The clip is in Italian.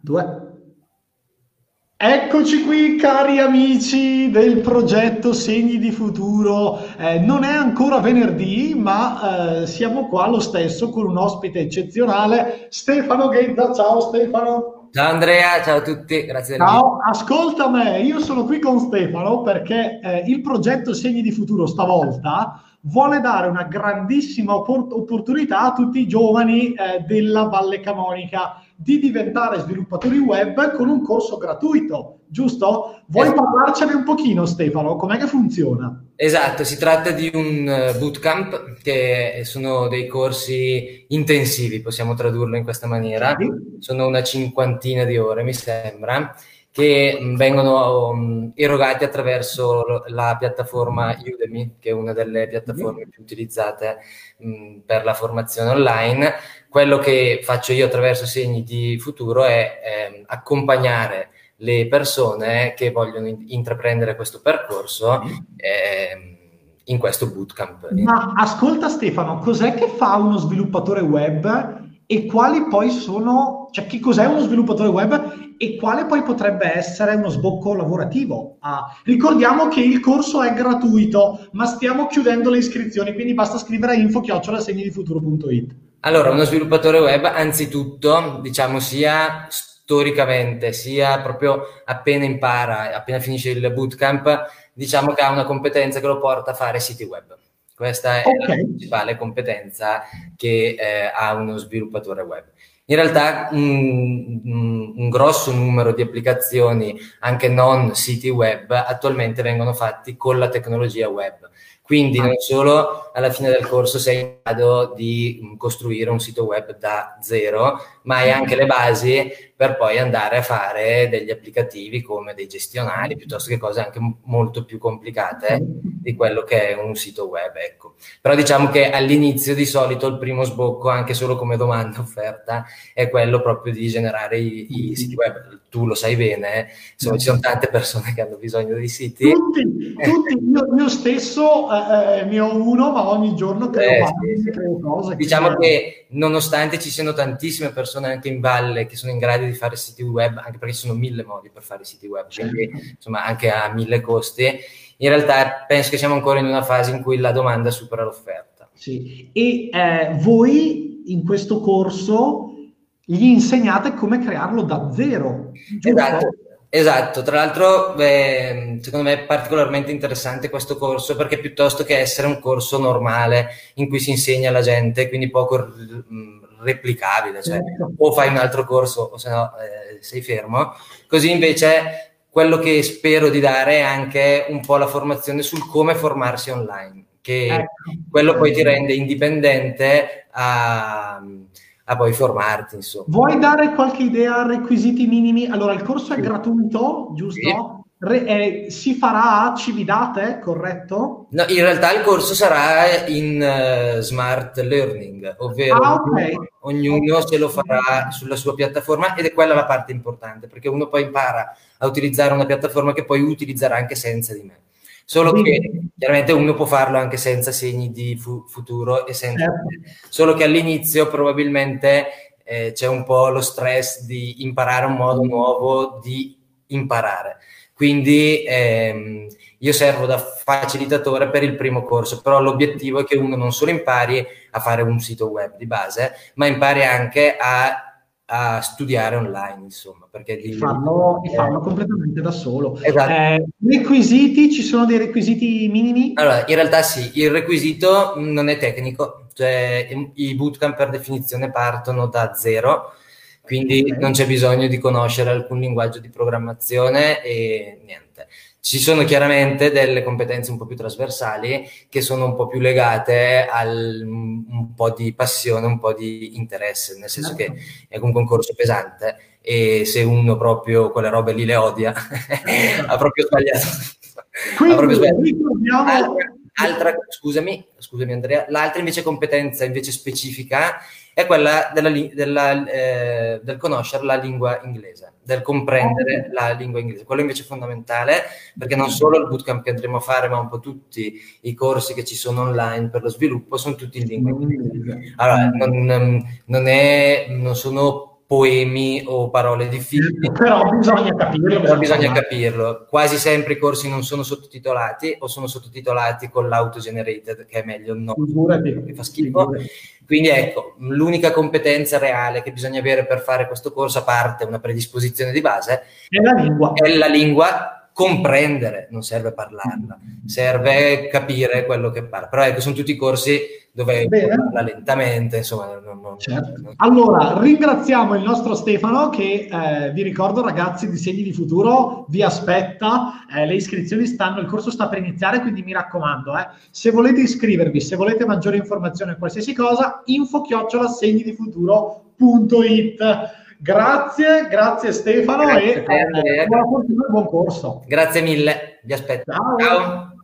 due. Eccoci qui cari amici del progetto Segni di Futuro. Eh, non è ancora venerdì, ma eh, siamo qua lo stesso con un ospite eccezionale, Stefano Ghezza. Ciao Stefano. Ciao Andrea, ciao a tutti, grazie Ciao, ascolta me, io sono qui con Stefano perché eh, il progetto Segni di Futuro stavolta vuole dare una grandissima oppor- opportunità a tutti i giovani eh, della Valle Camonica di diventare sviluppatori web con un corso gratuito, giusto? Vuoi esatto. parlarcene un pochino Stefano? Com'è che funziona? Esatto, si tratta di un eh, bootcamp che sono dei corsi intensivi, possiamo tradurlo in questa maniera, sì. sono una cinquantina di ore mi sembra, che mm, vengono um, erogati attraverso la piattaforma Udemy, che è una delle piattaforme più utilizzate um, per la formazione online. Quello che faccio io attraverso segni di futuro è eh, accompagnare le persone che vogliono in- intraprendere questo percorso eh, in questo bootcamp. Ma ascolta Stefano, cos'è che fa uno sviluppatore web e quali poi sono, cioè che cos'è uno sviluppatore web e quale poi potrebbe essere uno sbocco lavorativo. Ah, ricordiamo che il corso è gratuito, ma stiamo chiudendo le iscrizioni, quindi basta scrivere a info-segnidifuturo.it. Allora, uno sviluppatore web, anzitutto, diciamo sia storicamente, sia proprio appena impara, appena finisce il bootcamp, diciamo che ha una competenza che lo porta a fare siti web. Questa è okay. la principale competenza che eh, ha uno sviluppatore web. In realtà un, un, grosso numero di applicazioni, anche non siti web, attualmente vengono fatti con la tecnologia web. Quindi non solo alla fine del corso sei in grado di costruire un sito web da zero, ma hai anche le basi per poi andare a fare degli applicativi come dei gestionali, piuttosto che cose anche molto più complicate di quello che è un sito web. Ecco. Però diciamo che all'inizio di solito il primo sbocco, anche solo come domanda offerta, è quello proprio di generare i, i siti web. Tu lo sai bene, insomma ci sono tante persone che hanno bisogno di siti. Tutti, tutti. Io, io stesso eh, eh ne ho uno, ma ogni giorno creo, eh, sì. creo cose. Diciamo che, che nonostante ci siano tantissime persone anche in valle che sono in grado di fare siti web, anche perché ci sono mille modi per fare siti web, quindi insomma anche a mille costi, in realtà penso che siamo ancora in una fase in cui la domanda supera l'offerta. Sì, e eh, voi in questo corso gli insegnate come crearlo da zero. Esatto. Esatto, tra l'altro beh, secondo me è particolarmente interessante questo corso perché piuttosto che essere un corso normale in cui si insegna alla gente, quindi poco replicabile, cioè certo. o fai un altro corso o se no eh, sei fermo. Così invece quello che spero di dare è anche un po' la formazione sul come formarsi online, che ecco. quello poi ti rende indipendente a, a poi formarti. Insomma. Vuoi dare qualche idea requisiti minimi? Allora, il corso è gratuito, giusto? Sì. Re, eh, si farà a Cividate, corretto? No, in realtà il corso sarà in uh, smart learning, ovvero ah, okay. ognuno okay. se lo farà sulla sua piattaforma ed è quella la parte importante, perché uno poi impara a utilizzare una piattaforma che poi utilizzerà anche senza di me. Solo che chiaramente uno può farlo anche senza segni di fu- futuro e senza... Certo. Solo che all'inizio probabilmente eh, c'è un po' lo stress di imparare un modo nuovo di imparare quindi ehm, io servo da facilitatore per il primo corso, però l'obiettivo è che uno non solo impari a fare un sito web di base, ma impari anche a, a studiare online, insomma, perché di farlo, eh, farlo completamente da solo. Esatto. Eh, requisiti, ci sono dei requisiti minimi? Allora, in realtà sì, il requisito non è tecnico, cioè i bootcamp per definizione partono da zero quindi okay. non c'è bisogno di conoscere alcun linguaggio di programmazione e niente. Ci sono chiaramente delle competenze un po' più trasversali che sono un po' più legate al un po' di passione, un po' di interesse, nel senso che certo. è un concorso pesante e se uno proprio quelle robe lì le odia, ha proprio sbagliato. Quindi, ha proprio sbagliato. Altra, altra, scusami, scusami Andrea, l'altra invece competenza invece specifica è quella della, della, eh, del conoscere la lingua inglese, del comprendere la lingua inglese. Quello invece è fondamentale perché non solo il bootcamp che andremo a fare, ma un po' tutti i corsi che ci sono online per lo sviluppo sono tutti in lingua inglese. Allora, non, non, è, non sono poemi o parole difficili. Però bisogna capirlo. Però bisogna capirlo. Quasi sempre i corsi non sono sottotitolati o sono sottotitolati con l'auto-generated, che è meglio no, che fa schifo. Quindi ecco, l'unica competenza reale che bisogna avere per fare questo corso, a parte una predisposizione di base, è la lingua. È la lingua comprendere, non serve parlarla, serve capire quello che parla. Però ecco, sono tutti corsi dove parla lentamente, insomma. Non, non, certo. non... Allora, ringraziamo il nostro Stefano che eh, vi ricordo ragazzi di Segni di Futuro vi aspetta, eh, le iscrizioni stanno, il corso sta per iniziare, quindi mi raccomando, eh, se volete iscrivervi, se volete maggiori informazioni o qualsiasi cosa, info chiocciola segnidifuturo.it Grazie, grazie Stefano grazie, e buona fortuna buon corso. Grazie mille, vi aspetto. Ciao. Ciao.